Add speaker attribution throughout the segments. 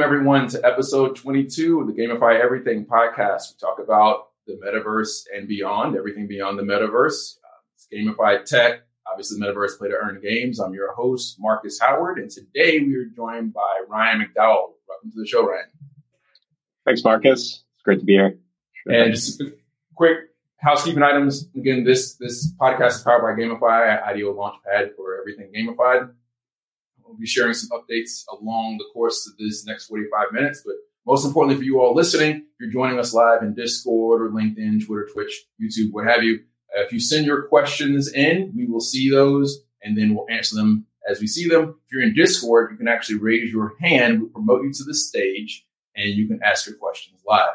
Speaker 1: Welcome, everyone, to episode 22 of the GamiFi Everything podcast. We talk about the metaverse and beyond, everything beyond the metaverse. Uh, it's Gamify Tech, obviously, the metaverse play to earn games. I'm your host, Marcus Howard, and today we are joined by Ryan MacDowell. Welcome to the show, Ryan.
Speaker 2: Thanks, Marcus. It's great to be here.
Speaker 1: Sure. And just quick housekeeping items. Again, this this podcast is powered by GamiFi, IDO Launchpad for everything gamified. We'll be sharing some updates along the course of this next 45 minutes. But most importantly for you all listening, if you're joining us live in Discord or LinkedIn, Twitter, Twitch, YouTube, what have you, uh, if you send your questions in, we will see those and then we'll answer them as we see them. If you're in Discord, you can actually raise your hand. We'll promote you to the stage and you can ask your questions live.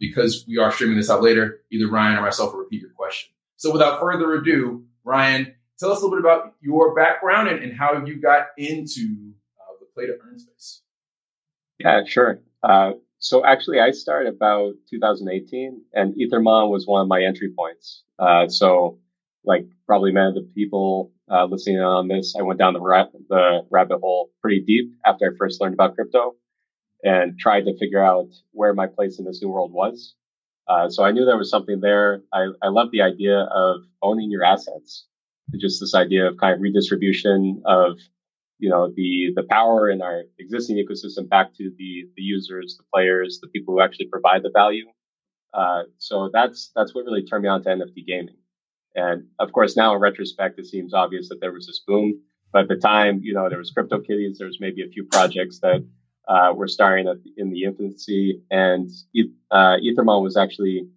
Speaker 1: Because we are streaming this out later, either Ryan or myself will repeat your question. So without further ado, Ryan, tell us a little bit about your background and, and how you got into uh, the play to earn space.
Speaker 2: Yeah, sure. Uh, so actually, I started about 2018, and Ethermon was one of my entry points. Uh, so, like probably many of the people uh, listening on this, I went down the, ra- the rabbit hole pretty deep after I first learned about crypto, and tried to figure out where my place in this new world was. Uh, so I knew there was something there. I, I love the idea of owning your assets just this idea of kind of redistribution of you know the the power in our existing ecosystem back to the the users, the players, the people who actually provide the value. Uh, so that's that's what really turned me on to NFT gaming. And of course, now in retrospect, it seems obvious that there was this boom. But at the time, you know, there was CryptoKitties. There was maybe a few projects that uh, were starting in the infancy, and uh, Ethermon was actually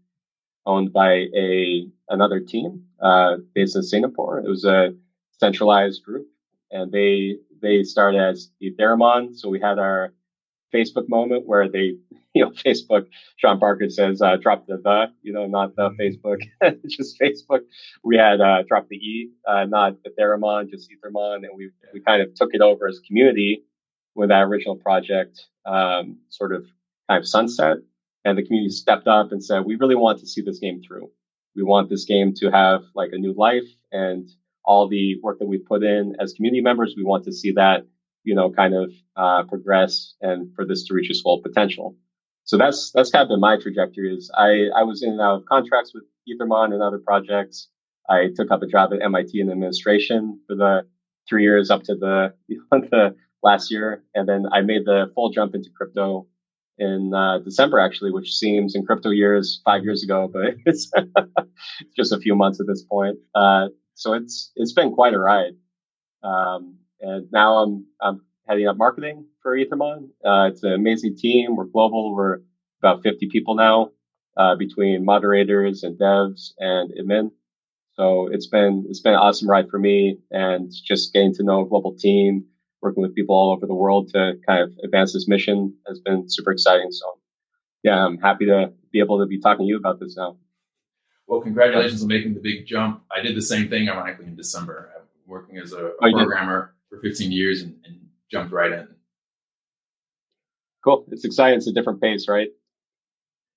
Speaker 2: owned by a another team uh, based in Singapore. It was a centralized group, and they they started as Etheremon. So we had our Facebook moment where they, you know, Facebook. Sean Parker says uh, drop the the, you know, not the Facebook, just Facebook. We had uh, drop the e, uh, not Etheremon, just Ethermon, and we we kind of took it over as community when that original project um, sort of kind of sunset and the community stepped up and said, we really want to see this game through. We want this game to have like a new life and all the work that we've put in as community members, we want to see that, you know, kind of uh, progress and for this to reach its full potential. So that's that's kind of been my trajectory. Is I I was in and out of contracts with Ethermon and other projects. I took up a job at MIT in administration for the three years up to the the last year, and then I made the full jump into crypto in uh, December, actually, which seems in crypto years five years ago, but it's just a few months at this point. Uh, so it's it's been quite a ride. Um, and now I'm I'm heading up marketing for Ethermon. Uh, it's an amazing team. We're global. We're about 50 people now uh, between moderators and devs and admin. So it's been it's been an awesome ride for me, and just getting to know a global team working with people all over the world to kind of advance this mission has been super exciting. So, yeah, I'm happy to be able to be talking to you about this now.
Speaker 1: Well, congratulations on making the big jump. I did the same thing, ironically, in December, I'm working as a, a oh, programmer for 15 years and, and jumped right in.
Speaker 2: Cool. It's exciting. It's a different pace, right?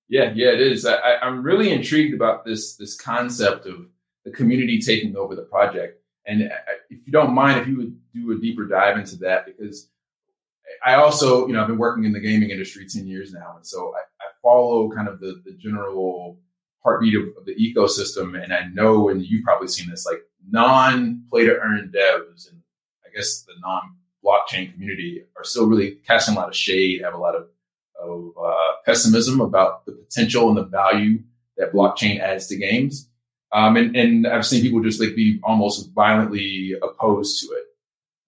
Speaker 1: Yeah, yeah, it is. I, I'm really intrigued about this this concept of the community taking over the project. And if you don't mind, if you would do a deeper dive into that, because I also, you know, I've been working in the gaming industry 10 years now. And so I, I follow kind of the, the general heartbeat of, of, the ecosystem. And I know, and you've probably seen this, like non play to earn devs and I guess the non blockchain community are still really casting a lot of shade, have a lot of, of uh, pessimism about the potential and the value that blockchain adds to games. Um, and, and I've seen people just like be almost violently opposed to it.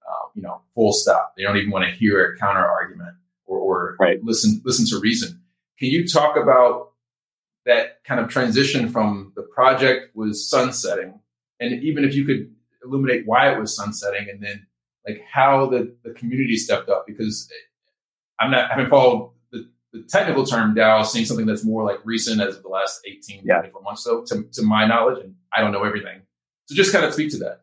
Speaker 1: Um, you know, full stop. They don't even want to hear a counter argument or, or right. listen listen to reason. Can you talk about that kind of transition from the project was sunsetting, and even if you could illuminate why it was sunsetting, and then like how the, the community stepped up because I'm not I haven't followed the technical term DAO seeing something that's more like recent as of the last 18, yeah. 24 months, so to, to my knowledge, and I don't know everything. So just kind of speak to that.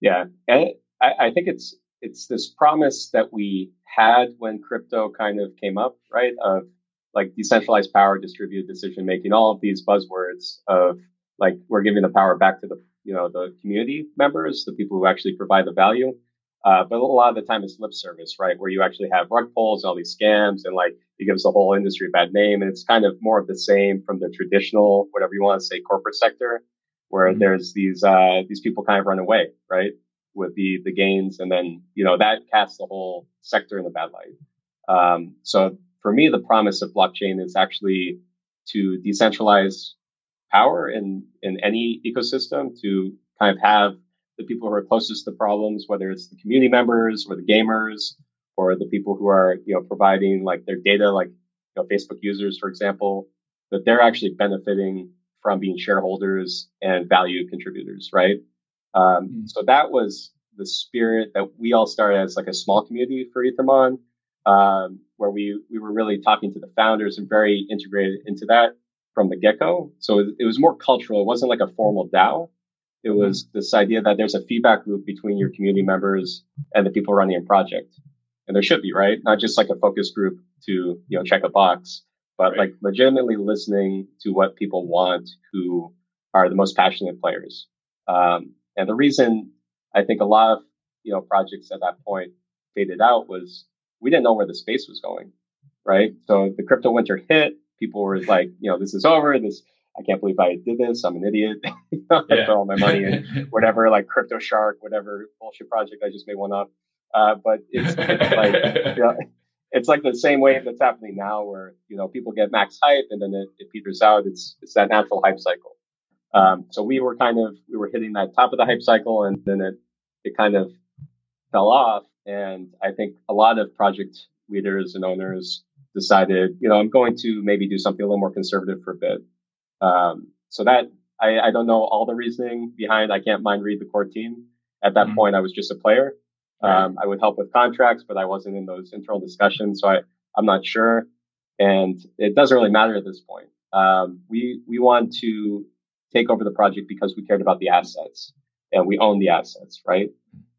Speaker 2: Yeah, and I, I think it's it's this promise that we had when crypto kind of came up, right? Of like decentralized power, distributed decision making, all of these buzzwords of like we're giving the power back to the you know the community members, the people who actually provide the value. Uh, but a lot of the time it's lip service, right? Where you actually have rug pulls, all these scams, and like it gives the whole industry a bad name. And it's kind of more of the same from the traditional, whatever you want to say, corporate sector, where mm-hmm. there's these uh, these people kind of run away, right, with the the gains, and then you know that casts the whole sector in a bad light. Um, so for me, the promise of blockchain is actually to decentralize power in in any ecosystem to kind of have the people who are closest to problems, whether it's the community members or the gamers or the people who are, you know, providing like their data, like, you know, Facebook users, for example, that they're actually benefiting from being shareholders and value contributors, right? Um, mm-hmm. So that was the spirit that we all started as like a small community for Ethermon, um, where we, we were really talking to the founders and very integrated into that from the get go. So it, it was more cultural. It wasn't like a formal DAO it was this idea that there's a feedback loop between your community members and the people running a project. And there should be, right? Not just like a focus group to, you know, check a box, but right. like legitimately listening to what people want who are the most passionate players. Um, and the reason I think a lot of, you know, projects at that point faded out was we didn't know where the space was going, right? So the crypto winter hit. People were like, you know, this is over. This I can't believe I did this. I'm an idiot. I yeah. throw all my money in whatever, like Crypto Shark, whatever bullshit project I just made one up. Uh, but it's, it's like, you know, it's like the same wave that's happening now where, you know, people get max hype and then it, it peters out. It's, it's that natural hype cycle. Um, so we were kind of, we were hitting that top of the hype cycle and then it, it kind of fell off. And I think a lot of project leaders and owners decided, you know, I'm going to maybe do something a little more conservative for a bit. Um, so that I, I, don't know all the reasoning behind. I can't mind read the core team. At that mm-hmm. point, I was just a player. Um, I would help with contracts, but I wasn't in those internal discussions, so I, I'm not sure. And it doesn't really matter at this point. Um, we we want to take over the project because we cared about the assets and we own the assets, right?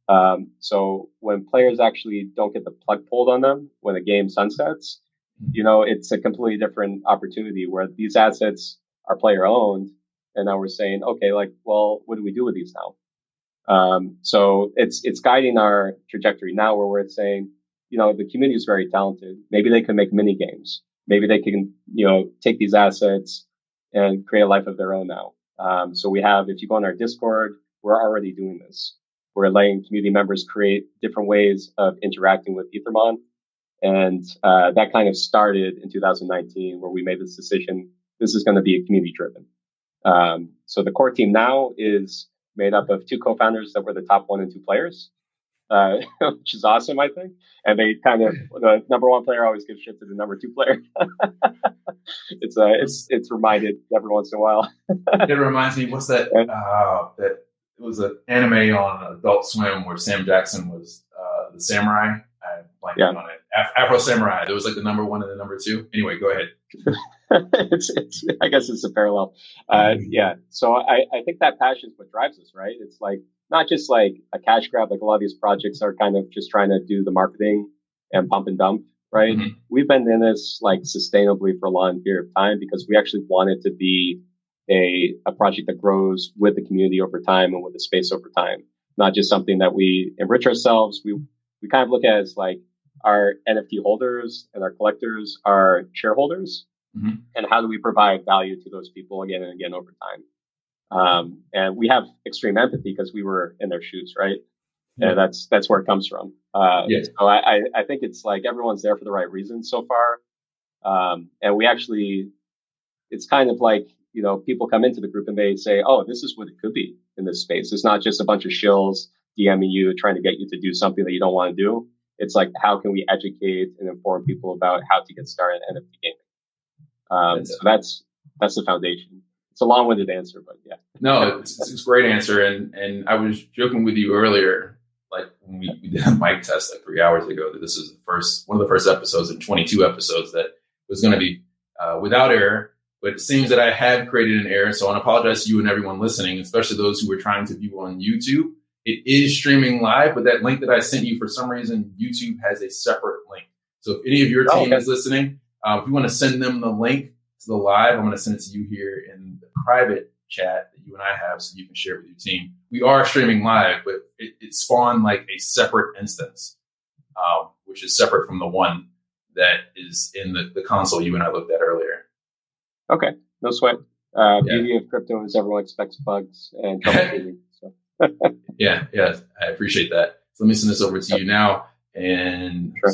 Speaker 2: Um, so when players actually don't get the plug pulled on them when a game sunsets, mm-hmm. you know, it's a completely different opportunity where these assets our player owned. And now we're saying, okay, like, well, what do we do with these now? Um, so it's, it's guiding our trajectory now where we're saying, you know, the community is very talented. Maybe they can make mini games. Maybe they can, you know, take these assets and create a life of their own now. Um, so we have, if you go on our Discord, we're already doing this. We're letting community members create different ways of interacting with Ethermon. And uh, that kind of started in 2019 where we made this decision this is going to be community driven. Um, so the core team now is made up of two co-founders that were the top one and two players, uh, which is awesome, I think. And they kind of the number one player always gives shit to the number two player. it's uh, it's it's reminded every once in a while.
Speaker 1: it reminds me, what's that? Uh, that it was an anime on Adult Swim where Sam Jackson was uh, the samurai. I blanked yeah. on it. Af- Afro Samurai. There was like the number one and the number two. Anyway, go ahead.
Speaker 2: it's, it's, I guess it's a parallel. Uh, mm-hmm. yeah. So I, I think that passion is what drives us, right? It's like not just like a cash grab, like a lot of these projects are kind of just trying to do the marketing and pump and dump, right? Mm-hmm. We've been in this like sustainably for a long period of time because we actually want it to be a, a project that grows with the community over time and with the space over time, not just something that we enrich ourselves. We, we kind of look at as like our NFT holders and our collectors are shareholders Mm-hmm. And how do we provide value to those people again and again over time? Um, and we have extreme empathy because we were in their shoes, right? Yeah. And that's that's where it comes from. Uh, yeah. So I, I think it's like everyone's there for the right reasons so far. Um, and we actually, it's kind of like you know people come into the group and they say, oh, this is what it could be in this space. It's not just a bunch of shills DMing you trying to get you to do something that you don't want to do. It's like how can we educate and inform people about how to get started in NFT gaming. Um, so that's that's the foundation. It's a long-winded answer, but yeah.
Speaker 1: No, it's, it's a great answer, and and I was joking with you earlier, like when we, we did a mic test like three hours ago, that this is the first one of the first episodes in 22 episodes that was going to be uh, without error. But it seems that I have created an error, so I want to apologize to you and everyone listening, especially those who were trying to view on YouTube. It is streaming live, but that link that I sent you, for some reason, YouTube has a separate link. So if any of your team oh, okay. is listening, uh, if you want to send them the link to the live, I'm going to send it to you here in the private chat that you and I have, so you can share with your team. We are streaming live, but it, it spawned like a separate instance, um, which is separate from the one that is in the, the console you and I looked at earlier.
Speaker 2: Okay, no sweat. Uh, yeah. Beauty of crypto is everyone expects bugs and troubleshooting.
Speaker 1: yeah, yeah, I appreciate that. So let me send this over to you now, and sure.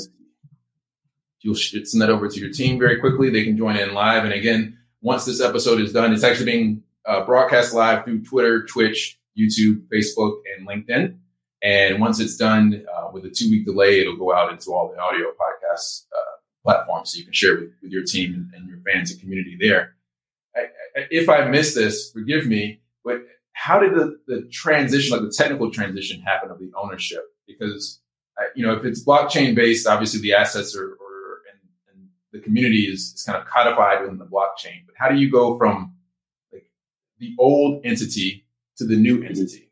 Speaker 1: you'll send that over to your team very quickly. They can join in live, and again, once this episode is done, it's actually being uh, broadcast live through Twitter, Twitch, YouTube, Facebook, and LinkedIn. And once it's done uh, with a two week delay, it'll go out into all the audio podcast uh, platforms so you can share it with, with your team and, and, your fans and community there. I, I, if I missed this, forgive me, but how did the, the transition, like the technical transition happen of the ownership? Because, you know, if it's blockchain based, obviously the assets are, and, and, the community is, is kind of codified within the blockchain. But how do you go from like the old entity to the new entity?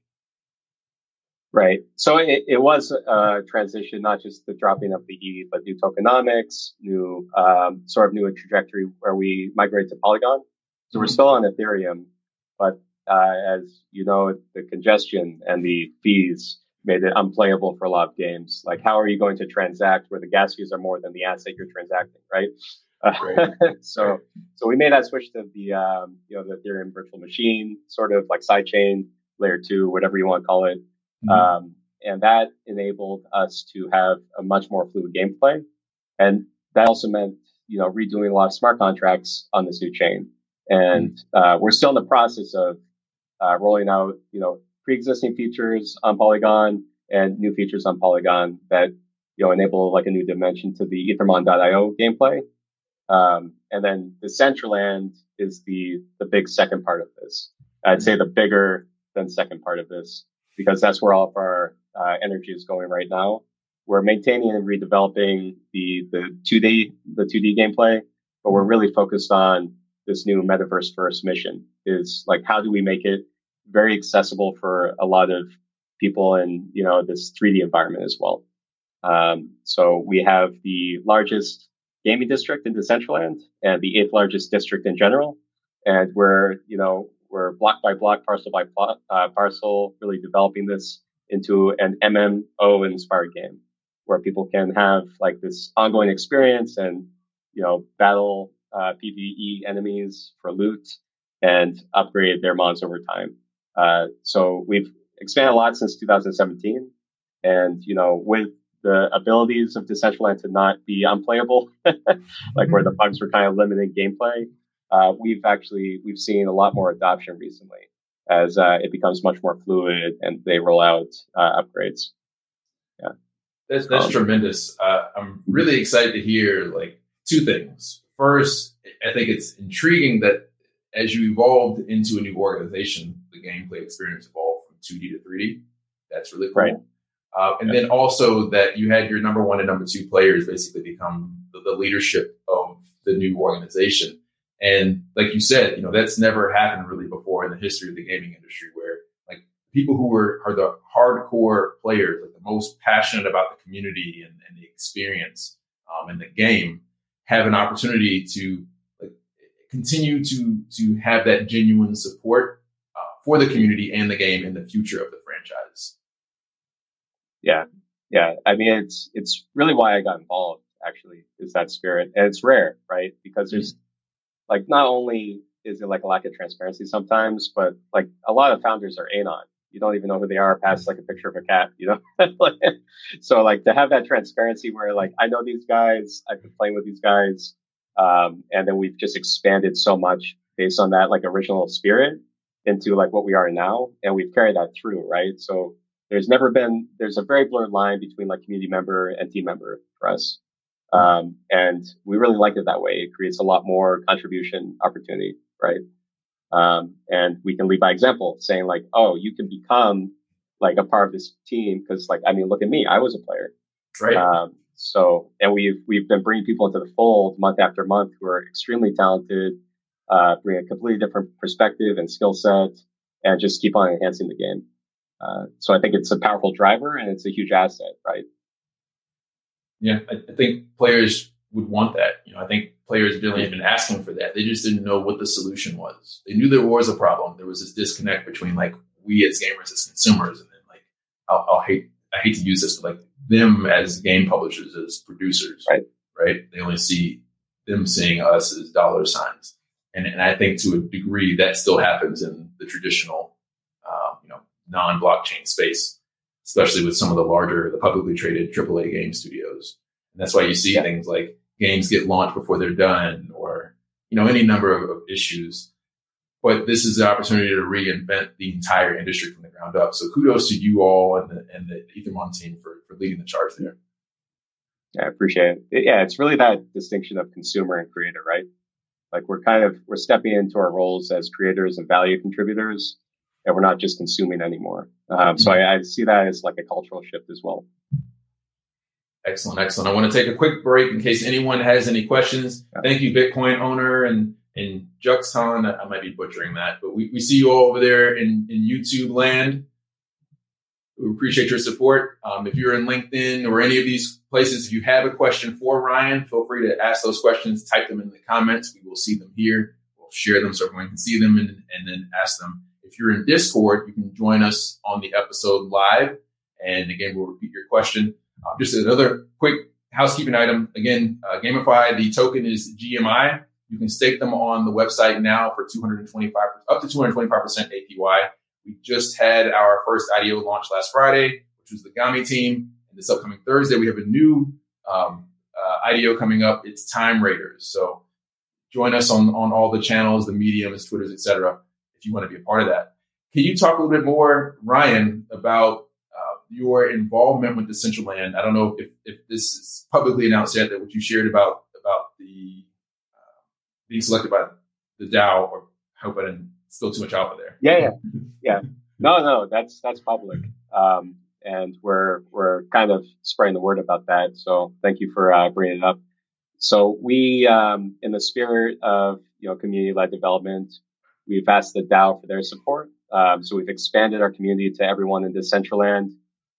Speaker 2: Right. So it, it was a transition, not just the dropping of the E, but new tokenomics, new um, sort of new trajectory where we migrate to Polygon. So we're mm-hmm. still on Ethereum, but uh, as you know, the congestion and the fees made it unplayable for a lot of games. Like, how are you going to transact where the gas fees are more than the asset you're transacting, right? right. so, so we made that switch to the, um, you know, the Ethereum virtual machine, sort of like sidechain layer two, whatever you want to call it. Mm-hmm. Um, and that enabled us to have a much more fluid gameplay. And that also meant, you know, redoing a lot of smart contracts on this new chain. And mm-hmm. uh, we're still in the process of uh, rolling out, you know, pre-existing features on Polygon and new features on Polygon that, you know, enable like a new dimension to the Ethermon.io gameplay. Um, and then Decentraland is the, the big second part of this. I'd say the bigger than second part of this because that's where all of our uh, energy is going right now. We're maintaining and redeveloping the, the 2D, the 2D gameplay, but we're really focused on this new metaverse first mission is like, how do we make it very accessible for a lot of people in, you know, this 3D environment as well. Um, so we have the largest gaming district in Decentraland and the eighth largest district in general. And we're, you know, we're block by block, parcel by plot, uh, parcel, really developing this into an MMO inspired game where people can have like this ongoing experience and, you know, battle uh, PvE enemies for loot and upgrade their mods over time. Uh, so we've expanded a lot since 2017. And, you know, with the abilities of Decentraland to not be unplayable, like where the mm-hmm. bugs were kind of limiting gameplay, uh, we've actually, we've seen a lot more adoption recently as uh, it becomes much more fluid and they roll out uh, upgrades.
Speaker 1: Yeah. That's, that's um, tremendous. Uh, I'm really excited to hear like two things. First, I think it's intriguing that as you evolved into a new organization, the gameplay experience evolved from 2D to 3D. That's really cool. Right. Uh, and then also that you had your number one and number two players basically become the, the, leadership of the new organization. And like you said, you know, that's never happened really before in the history of the gaming industry where like people who were are the hardcore players, like the most passionate about the community and, and the experience um, and the game have an opportunity to continue to to have that genuine support uh, for the community and the game and the future of the franchise.
Speaker 2: Yeah, yeah. I mean, it's it's really why I got involved. Actually, is that spirit, and it's rare, right? Because there's mm-hmm. like not only is it like a lack of transparency sometimes, but like a lot of founders are anon. You don't even know who they are past like a picture of a cat, you know? so like to have that transparency where like I know these guys, I've been playing with these guys, um, and then we've just expanded so much based on that like original spirit into like what we are now. And we've carried that through, right? So there's never been, there's a very blurred line between like community member and team member for us. Um, and we really like it that way. It creates a lot more contribution opportunity, right? Um, and we can lead by example, saying like, oh, you can become like a part of this team because, like, I mean, look at me, I was a player,
Speaker 1: right? Um,
Speaker 2: so, and we've we've been bringing people into the fold month after month who are extremely talented, uh, bring a completely different perspective and skill set, and just keep on enhancing the game. Uh, so I think it's a powerful driver and it's a huge asset, right?
Speaker 1: Yeah, I, I think players would want that. You know, I think players really been asking for that. They just didn't know what the solution was. They knew there was a problem. There was this disconnect between like we as gamers as consumers, and then like I'll, I'll hate I hate to use this, but like them as game publishers as producers,
Speaker 2: right?
Speaker 1: Right? They only see them seeing us as dollar signs, and and I think to a degree that still happens in the traditional, uh, you know, non blockchain space, especially with some of the larger, the publicly traded AAA game studios. And that's why you see yeah. things like games get launched before they're done or, you know, any number of, of issues. But this is the opportunity to reinvent the entire industry from the ground up. So kudos to you all and the, and the Ethermon team for, for leading the charge there.
Speaker 2: Yeah, I appreciate it. Yeah, it's really that distinction of consumer and creator, right? Like we're kind of, we're stepping into our roles as creators and value contributors and we're not just consuming anymore. Um, so I, I, see that as like a cultural shift as well.
Speaker 1: Excellent, excellent. I want to take a quick break in case anyone has any questions. Yeah. Thank you, Bitcoin owner and and Juxton. I might be butchering that, but we, we see you all over there in, in YouTube land. We appreciate your support. Um, if you're in LinkedIn or any of these places, if you have a question for Ryan, feel free to ask those questions. Type them in the comments. We will see them here. We'll share them so everyone can see them and, and then ask them. If you're in Discord, you can join us on the episode live. And again, we'll repeat your question. Uh, just another quick housekeeping item. Again, uh, GamiFi, the token is GMI. You can stake them on the website now for 225, up to 225% APY. We just had our first IDO launch last Friday, which was the Gami team. And this upcoming Thursday, we have a new um, uh, IDO coming up. It's Time Raiders. So join us on, on all the channels, the mediums, Twitters, etc. if you want to be a part of that. Can you talk a little bit more, Ryan, about your involvement with Decentraland. I don't know if, if this is publicly announced yet that what you shared about about the uh, being selected by the DAO, or hope I didn't spill too much alpha there.
Speaker 2: Yeah, yeah, yeah. No, no, that's that's public, um, and we're we're kind of spreading the word about that. So thank you for uh, bringing it up. So we, um, in the spirit of you know community-led development, we've asked the DAO for their support. Um, so we've expanded our community to everyone in Decentraland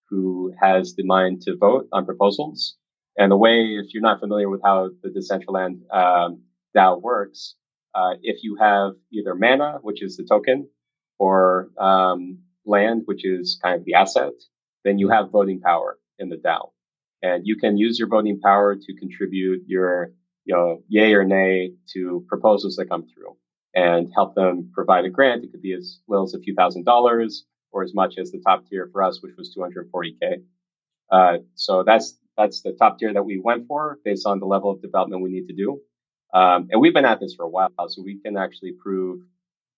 Speaker 2: who has the mind to vote on proposals. And the way, if you're not familiar with how the Decentraland um, DAO works, uh, if you have either mana, which is the token, or um, land, which is kind of the asset, then you have voting power in the DAO. And you can use your voting power to contribute your, you know, yay or nay to proposals that come through and help them provide a grant. It could be as little as a few thousand dollars or as much as the top tier for us, which was 240k. Uh, so that's that's the top tier that we went for based on the level of development we need to do. Um, and we've been at this for a while, so we can actually prove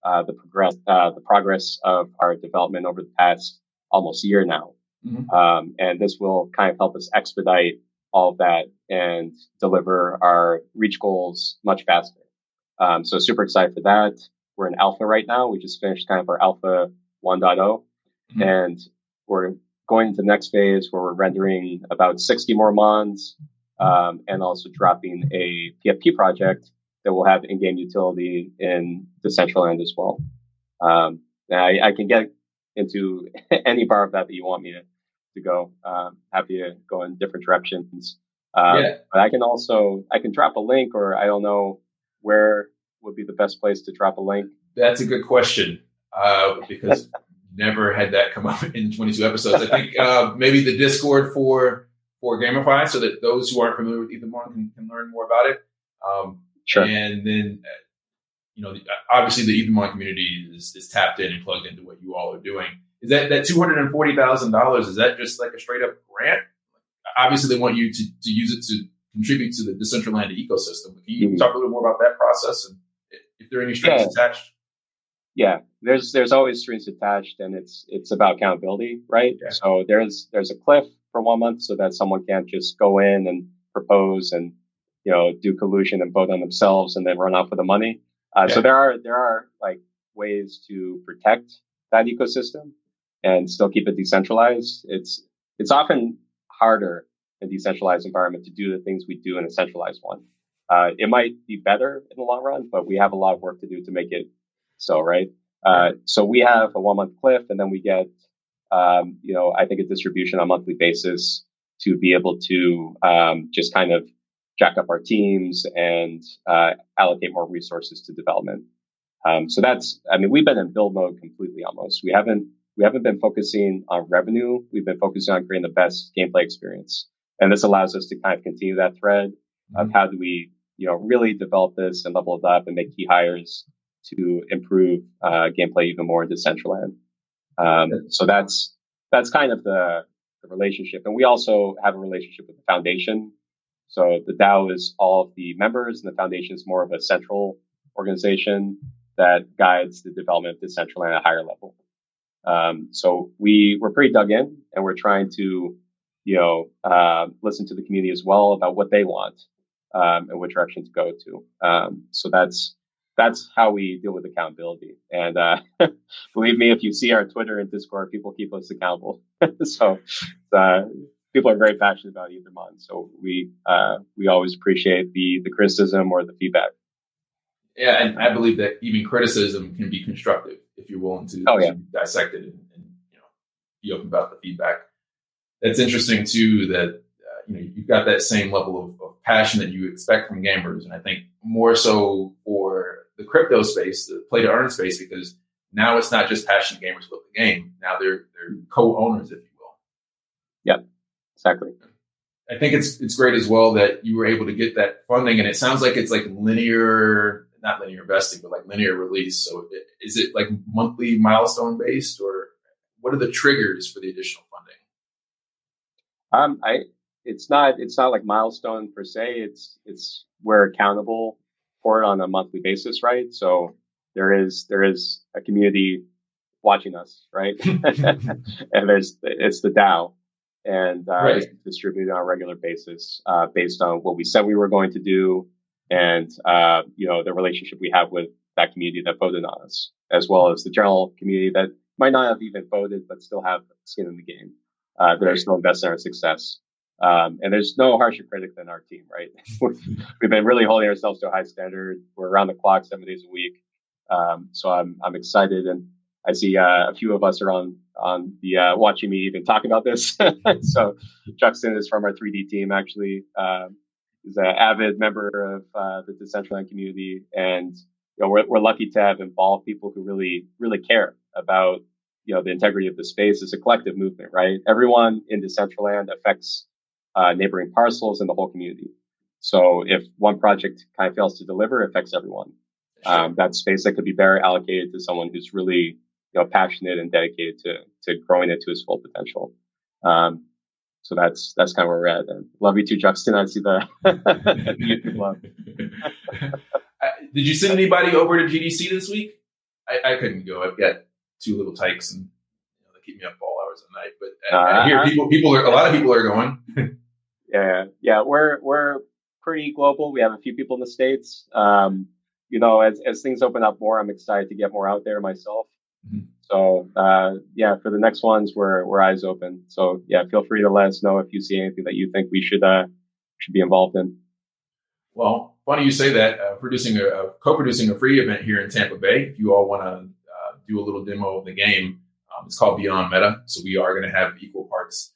Speaker 2: uh, the progress uh, the progress of our development over the past almost year now. Mm-hmm. Um, and this will kind of help us expedite all of that and deliver our reach goals much faster. Um, so super excited for that. We're in alpha right now. We just finished kind of our alpha 1.0. Mm-hmm. And we're going to the next phase where we're rendering about 60 more mons um, and also dropping a PFP project that will have in-game utility in Decentraland as well. Um, I, I, can get into any part of that that you want me to, to go. Um, happy to go in different directions. Um, yeah. But I can also I can drop a link, or I don't know where would be the best place to drop a link.
Speaker 1: That's a good question uh, because never had that come up in 22 episodes. I think uh, maybe the Discord for for GamiFi so that those who aren't familiar with Ethermon can, can learn more about it. Um,
Speaker 2: sure.
Speaker 1: And then, uh, you know, obviously the Ethermon community is, is tapped in and plugged into what you all are doing. Is that that two hundred and forty thousand dollars? Is that just like a straight up grant? Obviously, they want you to, to use it to contribute to the Decentraland ecosystem. Can you mm-hmm. talk a little more about that process and if there are any strings yeah. attached?
Speaker 2: yeah, there's there's always strings attached, and it's it's about accountability, right? Yeah. So there's there's a cliff for one month, so that someone can't just go in and propose and you know do collusion and vote on themselves and then run off with the money. Uh, yeah. So there are there are like ways to protect that ecosystem and still keep it decentralized. It's it's often harder in a decentralized environment to do the things we do in a centralized one. Uh, it might be better in the long run, but we have a lot of work to do to make it so, right? Uh, so we have a one month cliff and then we get, um, you know, I think a distribution on a monthly basis to be able to um, just kind of jack up our teams and uh, allocate more resources to development. Um, so that's, I mean, we've been in build mode completely almost. We haven't, we haven't been focusing on revenue. We've been focusing on creating the best gameplay experience. And this allows us to kind of continue that thread mm-hmm. of how do we, you know, really develop this and level it up and make key hires to improve uh, gameplay even more in Decentraland. Um, so that's that's kind of the, the relationship, and we also have a relationship with the foundation. So the DAO is all of the members, and the foundation is more of a central organization that guides the development of Decentraland at a higher level. Um, so we we're pretty dug in, and we're trying to, you know, uh, listen to the community as well about what they want um, and what direction to go to. Um, so that's that's how we deal with accountability. And uh, believe me, if you see our Twitter and Discord, people keep us accountable. so uh, people are very passionate about Ethermon. So we uh, we always appreciate the the criticism or the feedback.
Speaker 1: Yeah, and I believe that even criticism can be constructive if you're willing to,
Speaker 2: oh, yeah.
Speaker 1: dissect it and, and, you know be open about the feedback. That's interesting too. That uh, you know you've got that same level of, of passion that you expect from gamers, and I think more so for the crypto space, the play to earn space, because now it's not just passionate gamers who love the game. Now they're they're co-owners, if you will.
Speaker 2: Yeah, exactly.
Speaker 1: I think it's it's great as well that you were able to get that funding, and it sounds like it's like linear, not linear investing, but like linear release. So is it like monthly milestone based, or what are the triggers for the additional funding?
Speaker 2: Um, I it's not it's not like milestone per se. It's it's we're accountable on a monthly basis, right? So there is there is a community watching us, right? and there's it's the DAO, and uh, right. it's distributed on a regular basis uh, based on what we said we were going to do, and uh, you know the relationship we have with that community that voted on us, as well as the general community that might not have even voted but still have skin in the game, uh, that are still invested in our success. Um, and there's no harsher critic than our team, right? We've been really holding ourselves to a high standard. We're around the clock seven days a week. Um, so I'm, I'm excited and I see uh, a few of us are on on the uh, watching me even talk about this. so Juxton is from our 3D team actually. Um, is an avid member of uh, the Decentraland community, and you know we're, we're lucky to have involved people who really really care about you know the integrity of the space. It's a collective movement, right? Everyone in Decentraland affects uh, neighboring parcels and the whole community. So if one project kind of fails to deliver, it affects everyone. Um, that space that could be better allocated to someone who's really you know passionate and dedicated to to growing it to its full potential. Um, so that's that's kind of where we're at. And love you too, Juxton. I see the YouTube love.
Speaker 1: Did you send anybody over to GDC this week? I, I couldn't go. I've got two little tykes and you know, they keep me up all hours of the night. But I, I hear uh, people people are a lot of people are going.
Speaker 2: Yeah, yeah, we're we're pretty global. We have a few people in the states. Um, you know, as as things open up more, I'm excited to get more out there myself. Mm-hmm. So uh, yeah, for the next ones, we're we're eyes open. So yeah, feel free to let us know if you see anything that you think we should uh, should be involved in.
Speaker 1: Well, funny you say that. Uh, producing a, a, co-producing a free event here in Tampa Bay. If you all want to uh, do a little demo of the game, um, it's called Beyond Meta. So we are going to have equal parts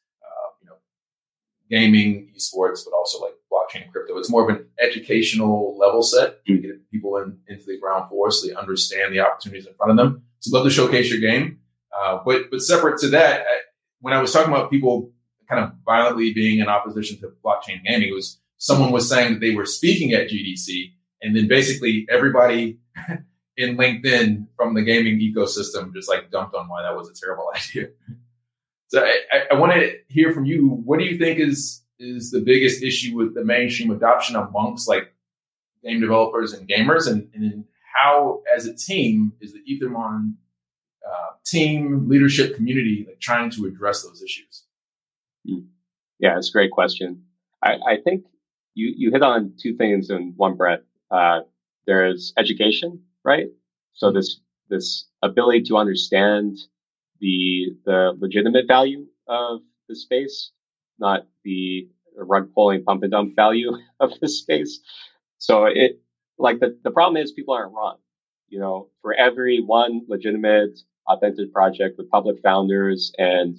Speaker 1: gaming, esports, but also like blockchain and crypto. It's more of an educational level set to get people in, into the ground floor so they understand the opportunities in front of them. So love to showcase your game. Uh, but but separate to that, I, when I was talking about people kind of violently being in opposition to blockchain gaming, it was someone was saying that they were speaking at GDC, and then basically everybody in LinkedIn from the gaming ecosystem just like dumped on why that was a terrible idea. So I, I, want to hear from you. What do you think is is the biggest issue with the mainstream adoption amongst like game developers and gamers, and, and how, as a team, is the Ethermon uh, team leadership community like trying to address those issues?
Speaker 2: Hmm. Yeah, it's a great question. I, I think you you hit on two things in one breath. Uh, there's education, right? So this this ability to understand the the legitimate value of the space, not the rug pulling pump and dump value of the space. So it like the, the problem is people aren't wrong. You know, for every one legitimate, authentic project with public founders and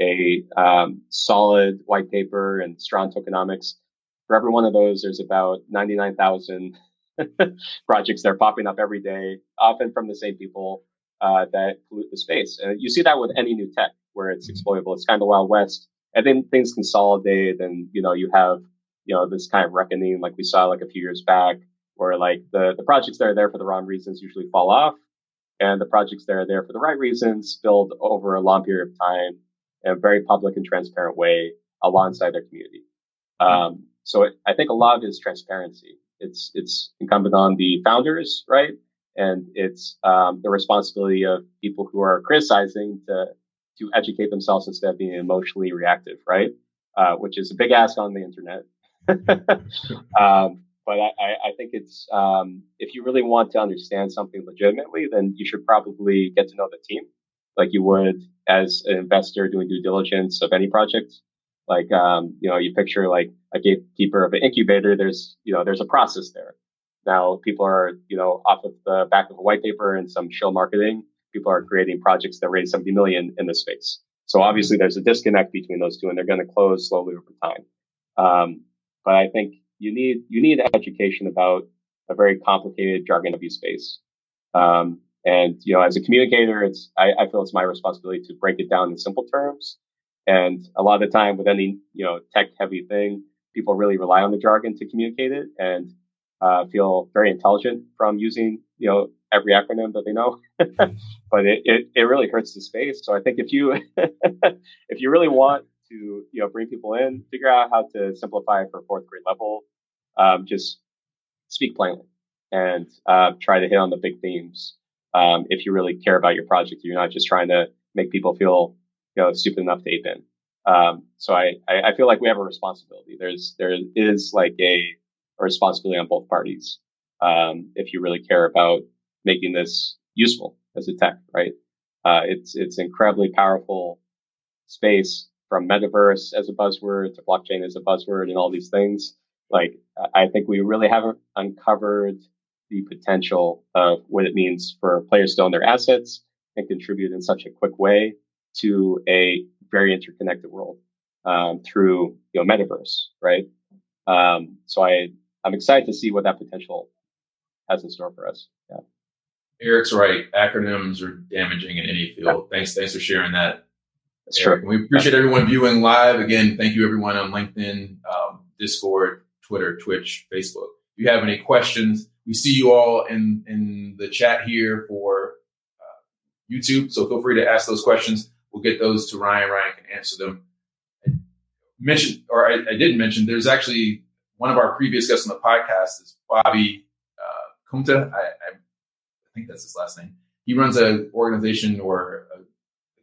Speaker 2: a um, solid white paper and strong tokenomics, for every one of those, there's about 99,000 projects that are popping up every day, often from the same people uh, that pollute the space. And you see that with any new tech where it's mm-hmm. exploitable. It's kind of the Wild West. And then things consolidate and, you know, you have, you know, this kind of reckoning like we saw like a few years back where like the, the projects that are there for the wrong reasons usually fall off and the projects that are there for the right reasons build over a long period of time in a very public and transparent way alongside their community. Mm-hmm. Um, so it, I think a lot of it is transparency. It's it's incumbent on the founders, right? And it's um, the responsibility of people who are criticizing to to educate themselves instead of being emotionally reactive, right? Uh, which is a big ask on the internet. um, but I, I, think it's um, if you really want to understand something legitimately, then you should probably get to know the team, like you would as an investor doing due diligence of any project. Like um, you know, you picture like a gatekeeper of an incubator. There's you know, there's a process there. Now people are you know off of the back of a white paper and some shill marketing. People are creating projects that raise 70 million in this space. So obviously there's a disconnect between those two, and they're going to close slowly over time. Um, but I think you need you need education about a very complicated jargon abuse space. Um, and you know, as a communicator, it's I, I, feel it's my responsibility to break it down in simple terms. And a lot of the time, with any you know tech heavy thing, people really rely on the jargon to communicate it and uh, feel very intelligent from using you know every acronym that they know. but it, it, it really hurts the space. So I think if you if you really want to you know bring people in, figure out how to simplify for fourth grade level um, just speak plainly and uh, try to hit on the big themes. Um, if you really care about your project, you're not just trying to make people feel you know stupid enough to ape in. Um, so I, I feel like we have a responsibility. There's there is like a, a responsibility on both parties um, if you really care about making this useful as a tech, right? Uh, it's it's incredibly powerful space from metaverse as a buzzword to blockchain as a buzzword and all these things like I think we really haven't uncovered the potential of what it means for players to own their assets and contribute in such a quick way to a very interconnected world um, through you know metaverse, right? Um, so I I'm excited to see what that potential has in store for us. Yeah.
Speaker 1: Eric's right. Acronyms are damaging in any field. Yeah. Thanks, thanks for sharing that.
Speaker 2: That's true.
Speaker 1: We appreciate everyone viewing live. Again, thank you everyone on LinkedIn, um, Discord, Twitter, Twitch, Facebook. If you have any questions, we see you all in, in the chat here for uh, YouTube. So feel free to ask those questions. We'll get those to Ryan. Ryan can answer them. I mentioned, or I, I didn't mention, there's actually one of our previous guests on the podcast is Bobby uh, Kumta. I, I, think that's his last name. He runs an organization or a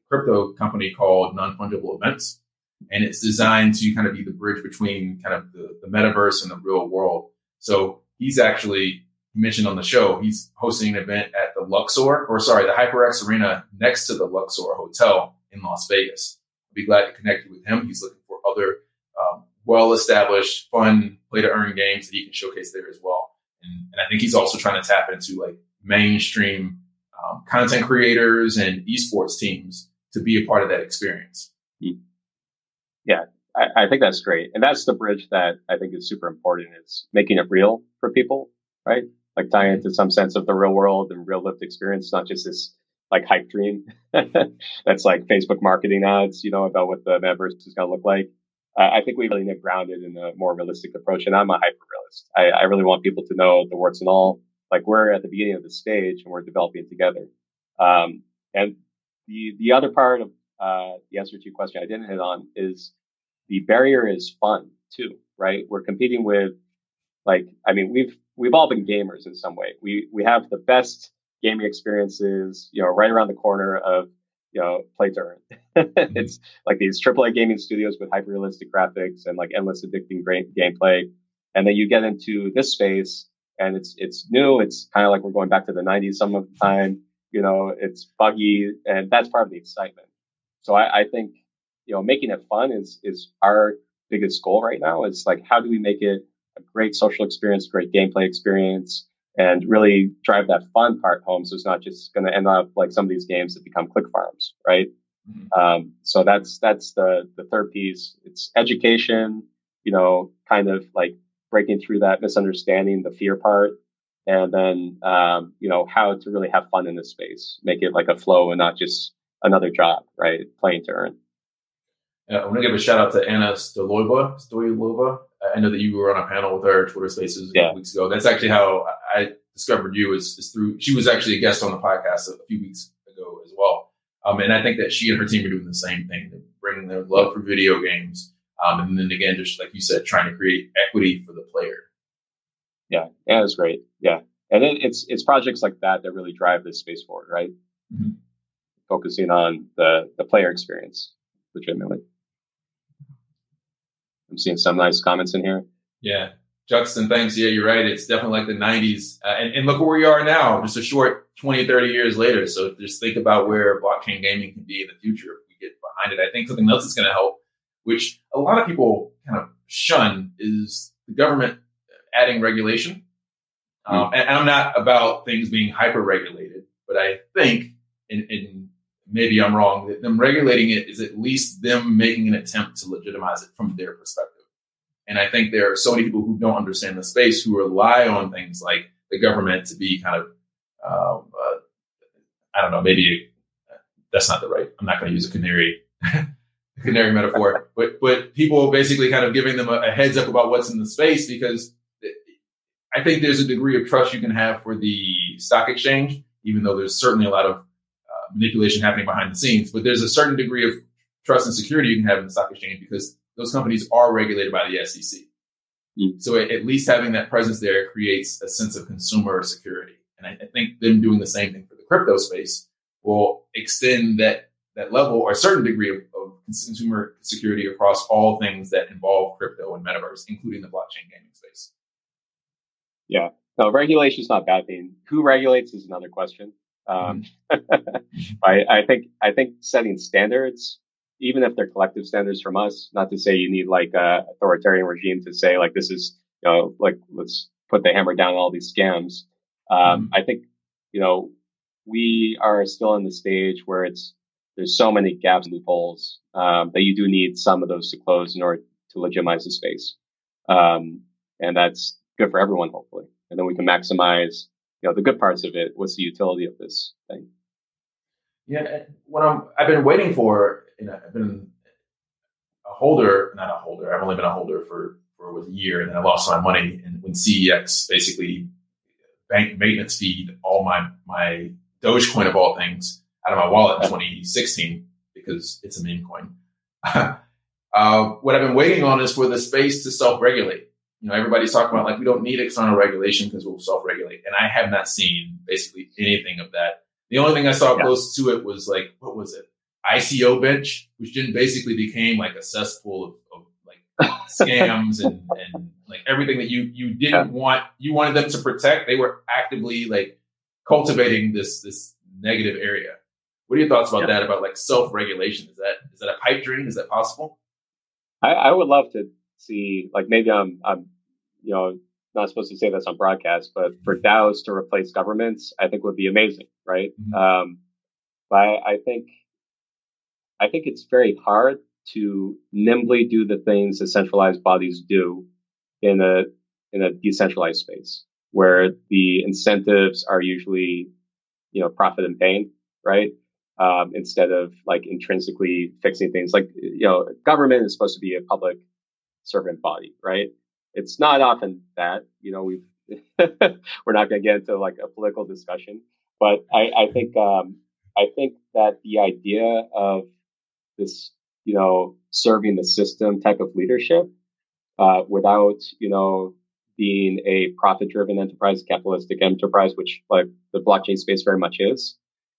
Speaker 1: crypto company called Non Fungible Events and it's designed to kind of be the bridge between kind of the, the metaverse and the real world. So he's actually mentioned on the show, he's hosting an event at the Luxor, or sorry, the HyperX Arena next to the Luxor Hotel in Las Vegas. I'll be glad to connect you with him. He's looking for other um, well-established, fun play-to-earn games that he can showcase there as well. And, and I think he's also trying to tap into like mainstream um, content creators and esports teams to be a part of that experience.
Speaker 2: Yeah, I, I, think that's great. And that's the bridge that I think is super important is making it real for people, right? Like tying it to some sense of the real world and real lived experience, not just this like hype dream that's like Facebook marketing ads, you know, about what the metaverse is going to look like. Uh, I think we really need grounded in a more realistic approach. And I'm a hyper realist. I, I really want people to know the warts and all. Like we're at the beginning of the stage and we're developing together. Um, and the, the other part of uh, the answer to your question I didn't hit on is the barrier is fun too, right? We're competing with like, I mean, we've, we've all been gamers in some way. We, we have the best gaming experiences, you know, right around the corner of, you know, play to earn. it's mm-hmm. like these AAA gaming studios with hyper realistic graphics and like endless addicting great gameplay. And then you get into this space and it's, it's new. It's kind of like we're going back to the nineties some of the time, you know, it's buggy and that's part of the excitement. So I, I think, you know, making it fun is, is our biggest goal right now. Is like, how do we make it a great social experience, great gameplay experience, and really drive that fun part home. So it's not just going to end up like some of these games that become click farms, right? Mm-hmm. Um, so that's that's the the third piece. It's education, you know, kind of like breaking through that misunderstanding, the fear part, and then, um, you know, how to really have fun in this space, make it like a flow and not just another job, right? Playing to earn.
Speaker 1: Yeah, I want to give a shout out to Anna Stolova. Stolova. I know that you were on a panel with her Twitter Spaces yeah. weeks ago. That's actually how I discovered you is, is, through. She was actually a guest on the podcast a few weeks ago as well. Um, and I think that she and her team are doing the same thing, They're bringing their love for video games, um, and then again, just like you said, trying to create equity for the player.
Speaker 2: Yeah, yeah, it's great. Yeah, and it, it's it's projects like that that really drive this space forward, right? Mm-hmm. Focusing on the the player experience, legitimately. I'm seeing some nice comments in here.
Speaker 1: Yeah. Juxton, thanks. Yeah, you're right. It's definitely like the 90s. Uh, and, and, look where we are now, just a short 20, 30 years later. So just think about where blockchain gaming can be in the future if we get behind it. I think something else that's going to help, which a lot of people kind of shun, is the government adding regulation. Um, mm-hmm. and, and, I'm not about things being hyper regulated, but I think, in, in maybe I'm wrong, that them regulating it is at least them making an attempt to legitimize it from their perspective. And I think there are so many people who don't understand the space who rely on things like the government to be kind of, um, uh, I don't know, maybe that's not the right. I'm not going to use a canary, canary metaphor, but but people basically kind of giving them a, a heads up about what's in the space because I think there's a degree of trust you can have for the stock exchange, even though there's certainly a lot of manipulation happening behind the scenes. But there's a certain degree of trust and security you can have in the stock exchange because those companies are regulated by the SEC. Mm. So at least having that presence there creates a sense of consumer security. And I, I think them doing the same thing for the crypto space will extend that that level or a certain degree of, of, consumer security across all things that involve crypto and metaverse, including the blockchain gaming space.
Speaker 2: Yeah. No, regulation is not a bad thing. Who regulates is another question. Um, mm-hmm. I, I think I think setting standards, even if they're collective standards from us, not to say you need like a authoritarian regime to say like this is you know like let's put the hammer down on all these scams. Um, mm. I think you know we are still in the stage where it's there's so many gaps and loopholes um, that you do need some of those to close in order to legitimize the space, um, and that's good for everyone hopefully. And then we can maximize you know the good parts of it what's the utility of this thing.
Speaker 1: Yeah what i'm i've been waiting for you know i've been a holder not a holder i've only been a holder for for a year and then i lost my money. And when cex basically bank maintenance feed all my my dogecoin of all things out of my wallet in 2016 because it's a meme coin. Uh, what i've been waiting on is for the space to self-regulate you know, everybody's talking about like we don't need external regulation because we'll self-regulate, and I have not seen basically anything of that. The only thing I saw yeah. close to it was like what was it, ICObench, which then basically became like a cesspool of, of like scams and, and like everything that you you didn't yeah. want you wanted them to protect. They were actively like cultivating this this negative area. What are your thoughts about yeah. that? About like self-regulation? Is that is that a pipe dream? Is that possible?
Speaker 2: I, I would love to see like maybe I'm I'm you know not supposed to say this on broadcast, but for DAOs to replace governments, I think would be amazing, right? Mm-hmm. Um, but I, I think I think it's very hard to nimbly do the things that centralized bodies do in a in a decentralized space where the incentives are usually you know profit and pain, right? Um, instead of like intrinsically fixing things like you know government is supposed to be a public servant body, right? It's not often that, you know, we've, we're not going to get into like a political discussion, but I, I think, um, I think that the idea of this, you know, serving the system type of leadership, uh, without, you know, being a profit driven enterprise, capitalistic enterprise, which like the blockchain space very much is,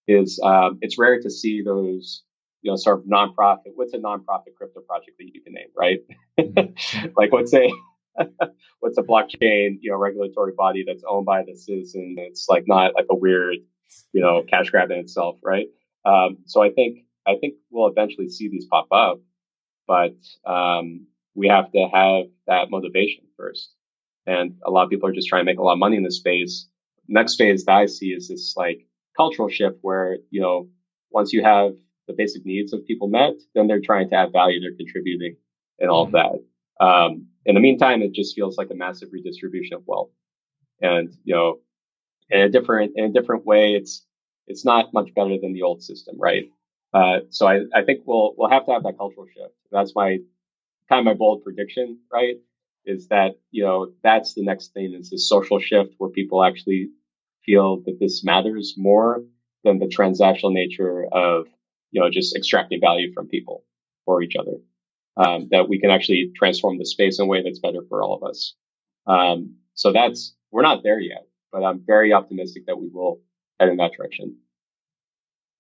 Speaker 2: is, um, it's rare to see those you know, sort of nonprofit. What's a nonprofit crypto project that you can name, right? Mm-hmm. like, what's a what's a blockchain, you know, regulatory body that's owned by the citizen? It's like not like a weird, you know, cash grab in itself, right? Um, so I think I think we'll eventually see these pop up, but um, we have to have that motivation first. And a lot of people are just trying to make a lot of money in this space. Next phase that I see is this like cultural shift where you know once you have the basic needs of people met, then they're trying to add value, they're contributing and all mm-hmm. of that. Um, in the meantime, it just feels like a massive redistribution of wealth. And, you know, in a different, in a different way, it's, it's not much better than the old system, right? Uh, so I, I think we'll, we'll have to have that cultural shift. That's my kind of my bold prediction, right? Is that, you know, that's the next thing is this social shift where people actually feel that this matters more than the transactional nature of, you know, just extracting value from people or each other. Um, that we can actually transform the space in a way that's better for all of us. Um, so that's, we're not there yet, but I'm very optimistic that we will head in that direction.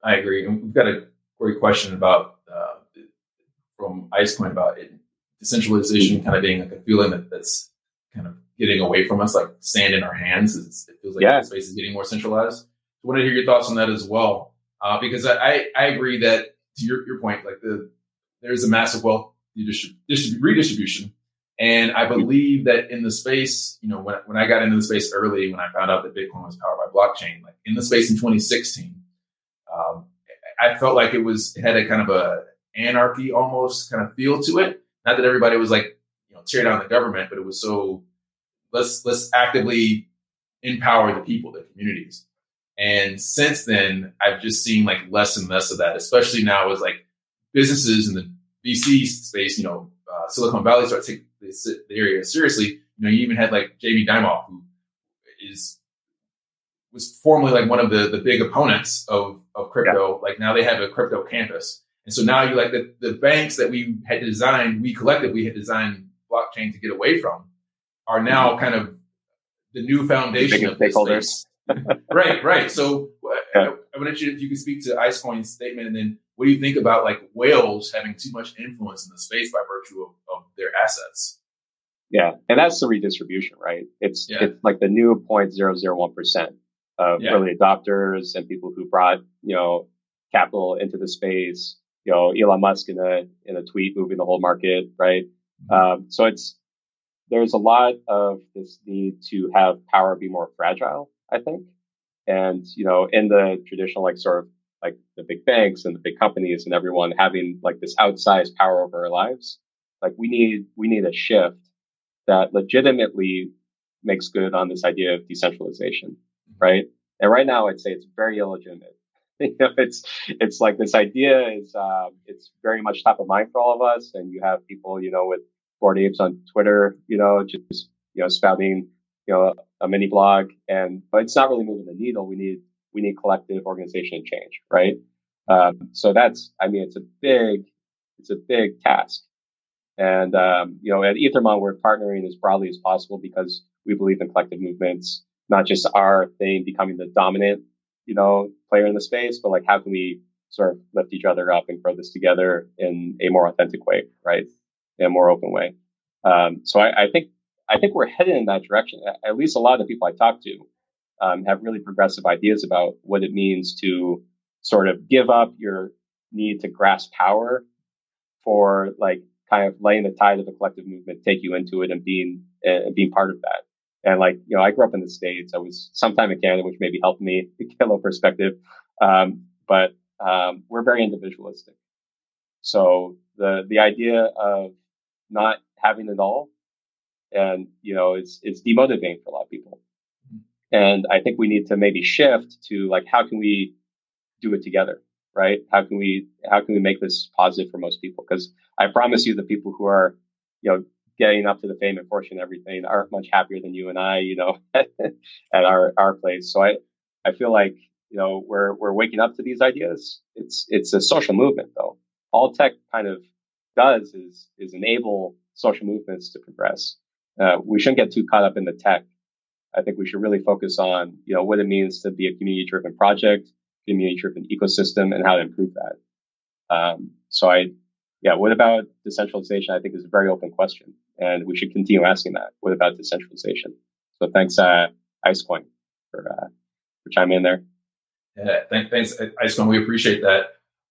Speaker 1: I agree. And we've got a great question about, uh, from Icecoin about it, decentralization kind of being like a feeling that that's kind of getting away from us, like sand in our hands. It's, it feels like yeah. the space is getting more centralized. I want to hear your thoughts on that as well, uh, because I, I agree that to your, your point, like the there's a massive wealth redistribution, and I believe that in the space, you know, when when I got into the space early, when I found out that Bitcoin was powered by blockchain, like in the space in 2016, um, I felt like it was it had a kind of a anarchy almost kind of feel to it. Not that everybody was like, you know, tear down the government, but it was so let's let's actively empower the people, the communities. And since then, I've just seen like less and less of that, especially now as like businesses in the VC space, you know, uh, Silicon Valley start to take this, the area seriously. You know, you even had like Jamie Dimon, who is was formerly like one of the the big opponents of of crypto. Yeah. Like now they have a crypto campus, and so now you like the the banks that we had designed, we collectively we had designed blockchain to get away from are now kind of the new foundation of stakeholders. Right, right. So yeah. I, I you if you could speak to Icecoin's statement, and then what do you think about like whales having too much influence in the space by virtue of, of their assets?
Speaker 2: Yeah, and that's the redistribution, right? It's yeah. it's like the new 0.001 percent of yeah. early adopters and people who brought you know capital into the space. You know, Elon Musk in a in a tweet moving the whole market, right? Mm-hmm. Um, so it's there's a lot of this need to have power be more fragile, I think. And, you know, in the traditional, like sort of like the big banks and the big companies and everyone having like this outsized power over our lives, like we need, we need a shift that legitimately makes good on this idea of decentralization, mm-hmm. right? And right now, I'd say it's very illegitimate. you know, it's it's like this idea is uh, it's very much top of mind for all of us, and you have people, you know, with Bored Apes on Twitter, you know, just, you know, spouting, you know, a mini blog and, but it's not really moving the needle. We need, we need collective organization change, right? Um, so that's, I mean, it's a big, it's a big task. And, um, you know, at Ethermon, we're partnering as broadly as possible because we believe in collective movements, not just our thing becoming the dominant, you know, player in the space, but like how can we sort of lift each other up and grow this together in a more authentic way, right? in a more open way. Um, so I, I, think I think we're headed in that direction. At least a lot of the people I talk to um, have really progressive ideas about what it means to sort of give up your need to grasp power for like kind of letting the tide of the collective movement take you into it and being uh, being part of that. And like you know, I grew up in the states. I was sometime in Canada, which maybe helped me get a little perspective. Um, but um, we're very individualistic. So the the idea of not having it all. And, you know, it's, it's demotivating for a lot of people. Mm-hmm. And I think we need to maybe shift to like, how can we do it together? Right? How can we, how can we make this positive for most people? Cause I promise you the people who are, you know, getting up to the fame and fortune and everything aren't much happier than you and I, you know, at our, our place. So I, I feel like, you know, we're, we're waking up to these ideas. It's, it's a social movement though. All tech kind of does is is enable social movements to progress. Uh, we shouldn't get too caught up in the tech. I think we should really focus on you know what it means to be a community driven project, community driven ecosystem, and how to improve that. Um, so I, yeah, what about decentralization? I think is a very open question, and we should continue asking that. What about decentralization? So thanks, uh, Icecoin, for uh, for chiming in there.
Speaker 1: Yeah, thanks, Icecoin. We appreciate that.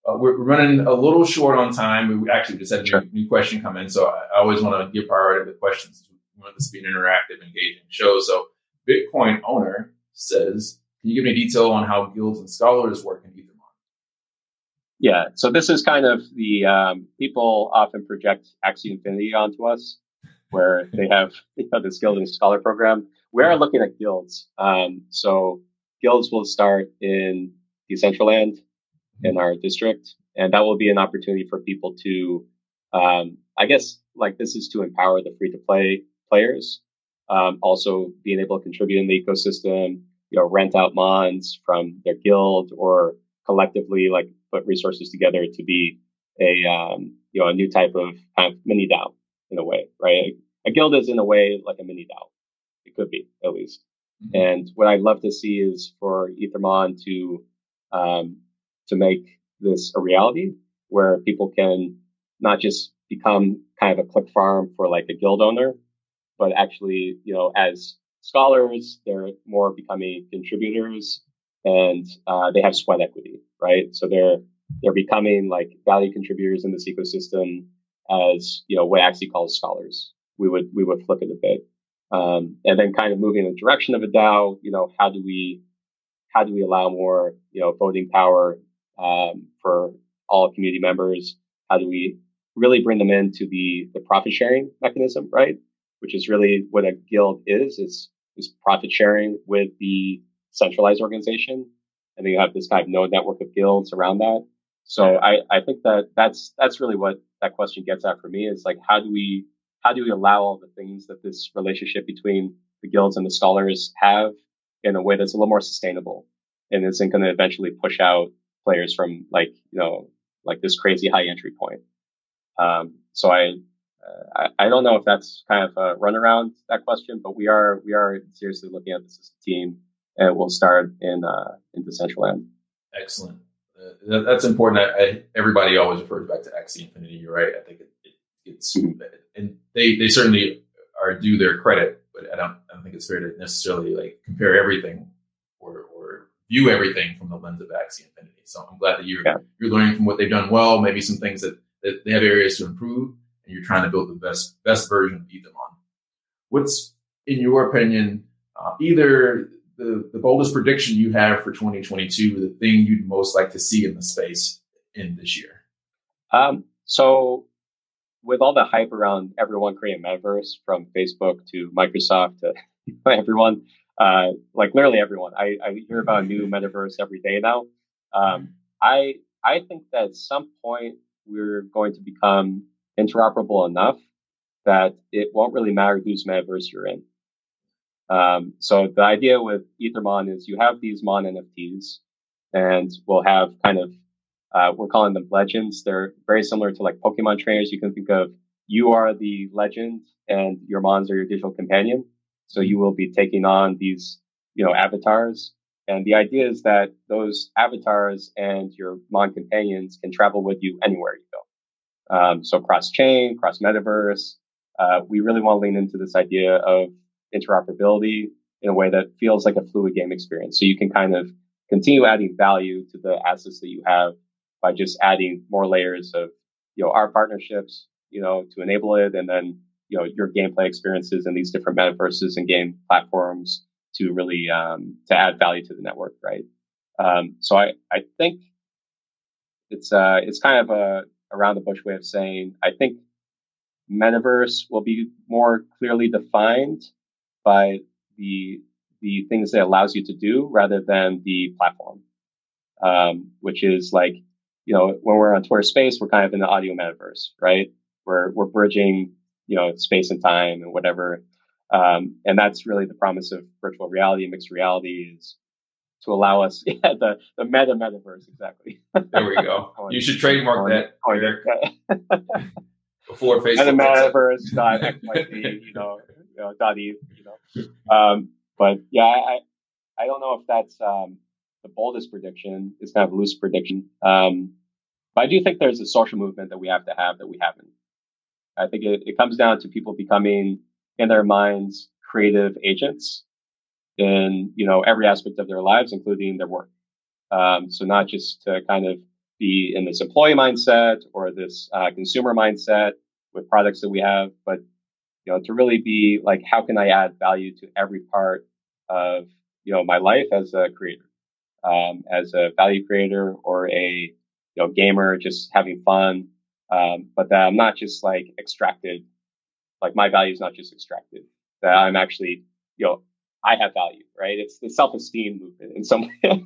Speaker 1: Uh, we're running a little short on time. We actually just had a sure. new, question come in, so I, I always want to give priority to the questions. Want this to be an interactive, engaging show. So, Bitcoin owner says, "Can you give me detail on how guilds and scholars work in Ethermon?"
Speaker 2: Yeah, so this is kind of the um, people often project Axie Infinity onto us, where they have you know, this guild and scholar program. We are looking at guilds. Um, so guilds will start in Decentraland in our district, and that will be an opportunity for people to, um, I guess, like this is to empower the free to play players. Um, also being able to contribute in the ecosystem, you know, rent out mons from their guild or collectively like put resources together to be a, um, you know, a new type of kind of mini DAO in a way, right? A guild is in a way like a mini DAO. It could be at least. Mm-hmm. And what I'd love to see is for Ethermon to, um, to make this a reality where people can not just become kind of a click farm for like a guild owner, but actually, you know, as scholars, they're more becoming contributors and uh, they have sweat equity, right? So they're they're becoming like value contributors in this ecosystem as you know what Axie calls scholars. We would we would flip it a bit, um, and then kind of moving in the direction of a DAO. You know, how do we how do we allow more you know voting power um, for all community members? How do we really bring them into the the profit sharing mechanism, right? Which is really what a guild is. Is is profit sharing with the centralized organization, and then you have this kind of node network of guilds around that. So I, I think that that's that's really what that question gets at for me is like how do we how do we allow all the things that this relationship between the guilds and the scholars have in a way that's a little more sustainable and isn't going to eventually push out players from like you know like this crazy high entry point. Um, so I, uh, I, I don't know if that's kind of a run around that question, but we are we are seriously looking at this as a team, and we'll start in uh, in Decentraland.
Speaker 1: Excellent. Uh, that's important. I, I, everybody always refers back to Axie Infinity. You're right. I think it, it, it's mm-hmm. and they they certainly are due their credit, but I don't I don't think it's fair to necessarily like compare everything or or view everything from the lens of Axie Infinity. So I'm glad that you're yeah. you're learning from what they've done well, maybe some things that, that they have areas to improve, you're trying to build the best best version of Ethermon. What's in your opinion uh, either the, the boldest prediction you have for 2022, the thing you'd most like to see in the space in this year?
Speaker 2: Um, so, with all the hype around everyone creating metaverse, from Facebook to Microsoft to everyone, uh, like literally everyone, I, I, hear about a new metaverse every day now. Um, I I think that at some point we're going to become interoperable enough that it won't really matter whose metaverse you're in. Um, so the idea with Ethermon is you have these Mon NFTs, and we'll have kind of uh, we're calling them legends. They're very similar to like Pokemon trainers. You can think of you are the legend, and your Mons are your digital companion. So you will be taking on these you know avatars, and the idea is that those avatars and your Mon companions can travel with you anywhere you go. Um, so cross chain, cross metaverse. Uh, we really want to lean into this idea of interoperability in a way that feels like a fluid game experience. So you can kind of continue adding value to the assets that you have by just adding more layers of, you know, our partnerships, you know, to enable it. And then, you know, your gameplay experiences in these different metaverses and game platforms to really, um, to add value to the network. Right. Um, so I, I think it's, uh, it's kind of a around the bush way of saying, I think metaverse will be more clearly defined by the the things that it allows you to do rather than the platform, um, which is like you know when we're on Twitter Space, we're kind of in the audio metaverse, right? We're we're bridging you know space and time and whatever, um, and that's really the promise of virtual reality and mixed reality is to allow us yeah, the the meta metaverse exactly.
Speaker 1: there we go. you should trademark that. Before Facebook.
Speaker 2: Meta metaverse dot XYZ, you know, you know, dot e, you know. Um, but yeah, I I don't know if that's um, the boldest prediction. It's kind of a loose prediction. Um, but I do think there's a social movement that we have to have that we haven't. I think it, it comes down to people becoming in their minds creative agents in you know every aspect of their lives, including their work. Um, so not just to kind of be in this employee mindset or this uh, consumer mindset with products that we have, but you know, to really be like, how can I add value to every part of, you know, my life as a creator, um, as a value creator or a, you know, gamer, just having fun. Um, but that I'm not just like extracted like my value is not just extracted, that I'm actually, you know, I have value, right? It's the self-esteem movement in some way.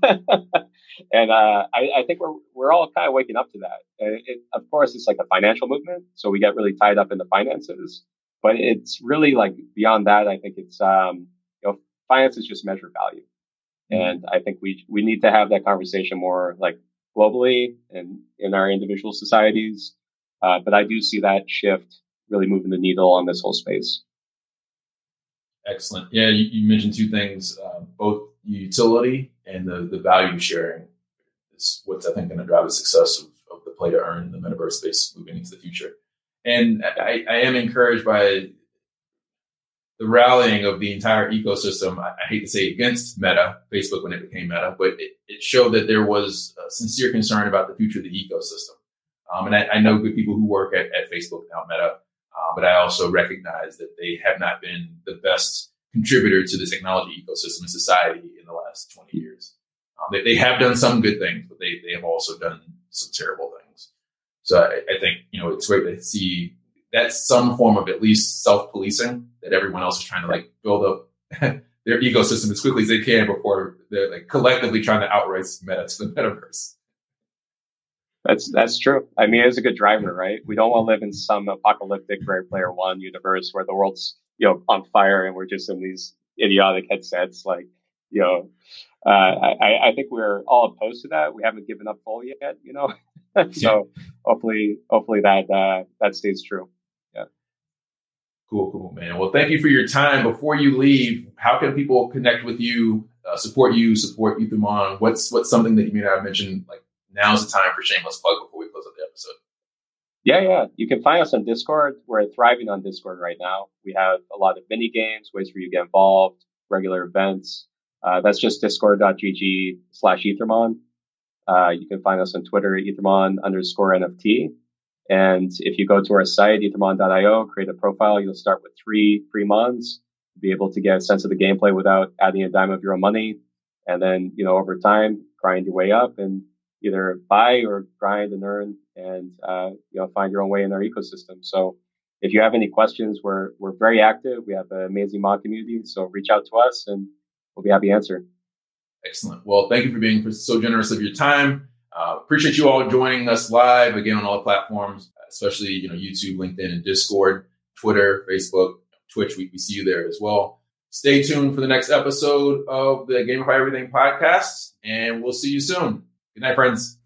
Speaker 2: and uh, I, I, think we're, we're all kind of waking up to that. It, it, of course, it's like a financial movement. So we get really tied up in the finances, but it's really like beyond that. I think it's, um, you know, finances just measure value. Mm-hmm. And I think we, we need to have that conversation more like globally and in our individual societies. Uh, but I do see that shift really moving the needle on this whole space.
Speaker 1: Excellent. Yeah, you, you mentioned two things, uh, both utility and the, the value sharing is what's I think going to drive the success of, of, the play to earn the metaverse space moving into the future. And I, I am encouraged by the rallying of the entire ecosystem. I, I, hate to say against Meta, Facebook when it became Meta, but it, it showed that there was sincere concern about the future of the ecosystem. Um, and I, I, know good people who work at, at Facebook now, Meta, uh, but I also recognize that they have not been the best contributor to the technology ecosystem in society in the last 20 years. Um, they, they, have done some good things, but they, they have also done some terrible things. So I, I think, you know, it's great to see that's some form of at least self-policing that everyone else is trying to like build up their ecosystem as quickly as they can before they're like collectively trying to outrace meta to the metaverse.
Speaker 2: That's that's true. I mean, it's a good driver, right? We don't want to live in some apocalyptic Ready Player One universe where the world's you know on fire and we're just in these idiotic headsets. Like, you know, uh, I, I think we're all opposed to that. We haven't given up fully yet, you know. so hopefully, hopefully that uh, that stays true. Yeah.
Speaker 1: Cool, cool, man. Well, thank you for your time. Before you leave, how can people connect with you, uh, support you, support Ethermon? What's what's something that you may not have mentioned like now's the time for shameless plug before we close up the episode.
Speaker 2: Yeah, yeah. You can find us on Discord. We're thriving on Discord right now. We have a lot of mini games, ways for you to get involved, regular events. Uh, that's just discord.gg slash Ethermon. Uh, you can find us on Twitter, Ethermon underscore NFT. And if you go to our site, ethermon.io, create a profile, you'll start with three free mons, be able to get a sense of the gameplay without adding a dime of your own money. And then, you know, over time, grind your way up and either buy or grind and earn and uh, you know find your own way in our ecosystem. So if you have any questions, we're we're very active. We have an amazing mod community, so reach out to us and we'll be happy to answer.
Speaker 1: Excellent. Well, thank you for being so generous of your time. Uh, appreciate you all joining us live again on all platforms, especially you know YouTube, LinkedIn, and Discord, Twitter, Facebook, Twitch. We, we see you there as well. Stay tuned for the next episode of the Gamify Everything podcast, and we'll see you soon. Good night, friends.